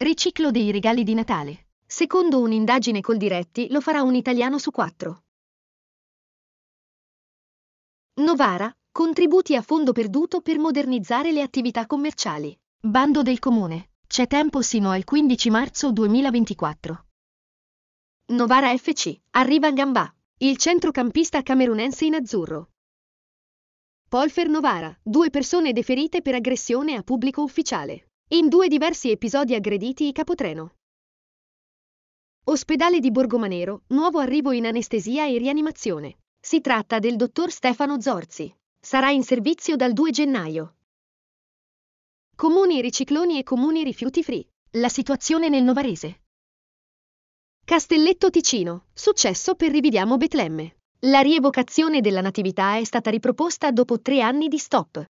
Riciclo dei regali di Natale. Secondo un'indagine col diretti lo farà un italiano su quattro. Novara, contributi a fondo perduto per modernizzare le attività commerciali. Bando del comune. C'è tempo sino al 15 marzo 2024. Novara FC. Arriva Gambà, il centrocampista camerunense in azzurro. Polfer Novara. Due persone deferite per aggressione a pubblico ufficiale. In due diversi episodi aggrediti i capotreno. Ospedale di Borgomanero, nuovo arrivo in anestesia e rianimazione. Si tratta del dottor Stefano Zorzi. Sarà in servizio dal 2 gennaio. Comuni ricicloni e comuni rifiuti free. La situazione nel Novarese. Castelletto Ticino. Successo per Riviviamo Betlemme. La rievocazione della Natività è stata riproposta dopo tre anni di stop.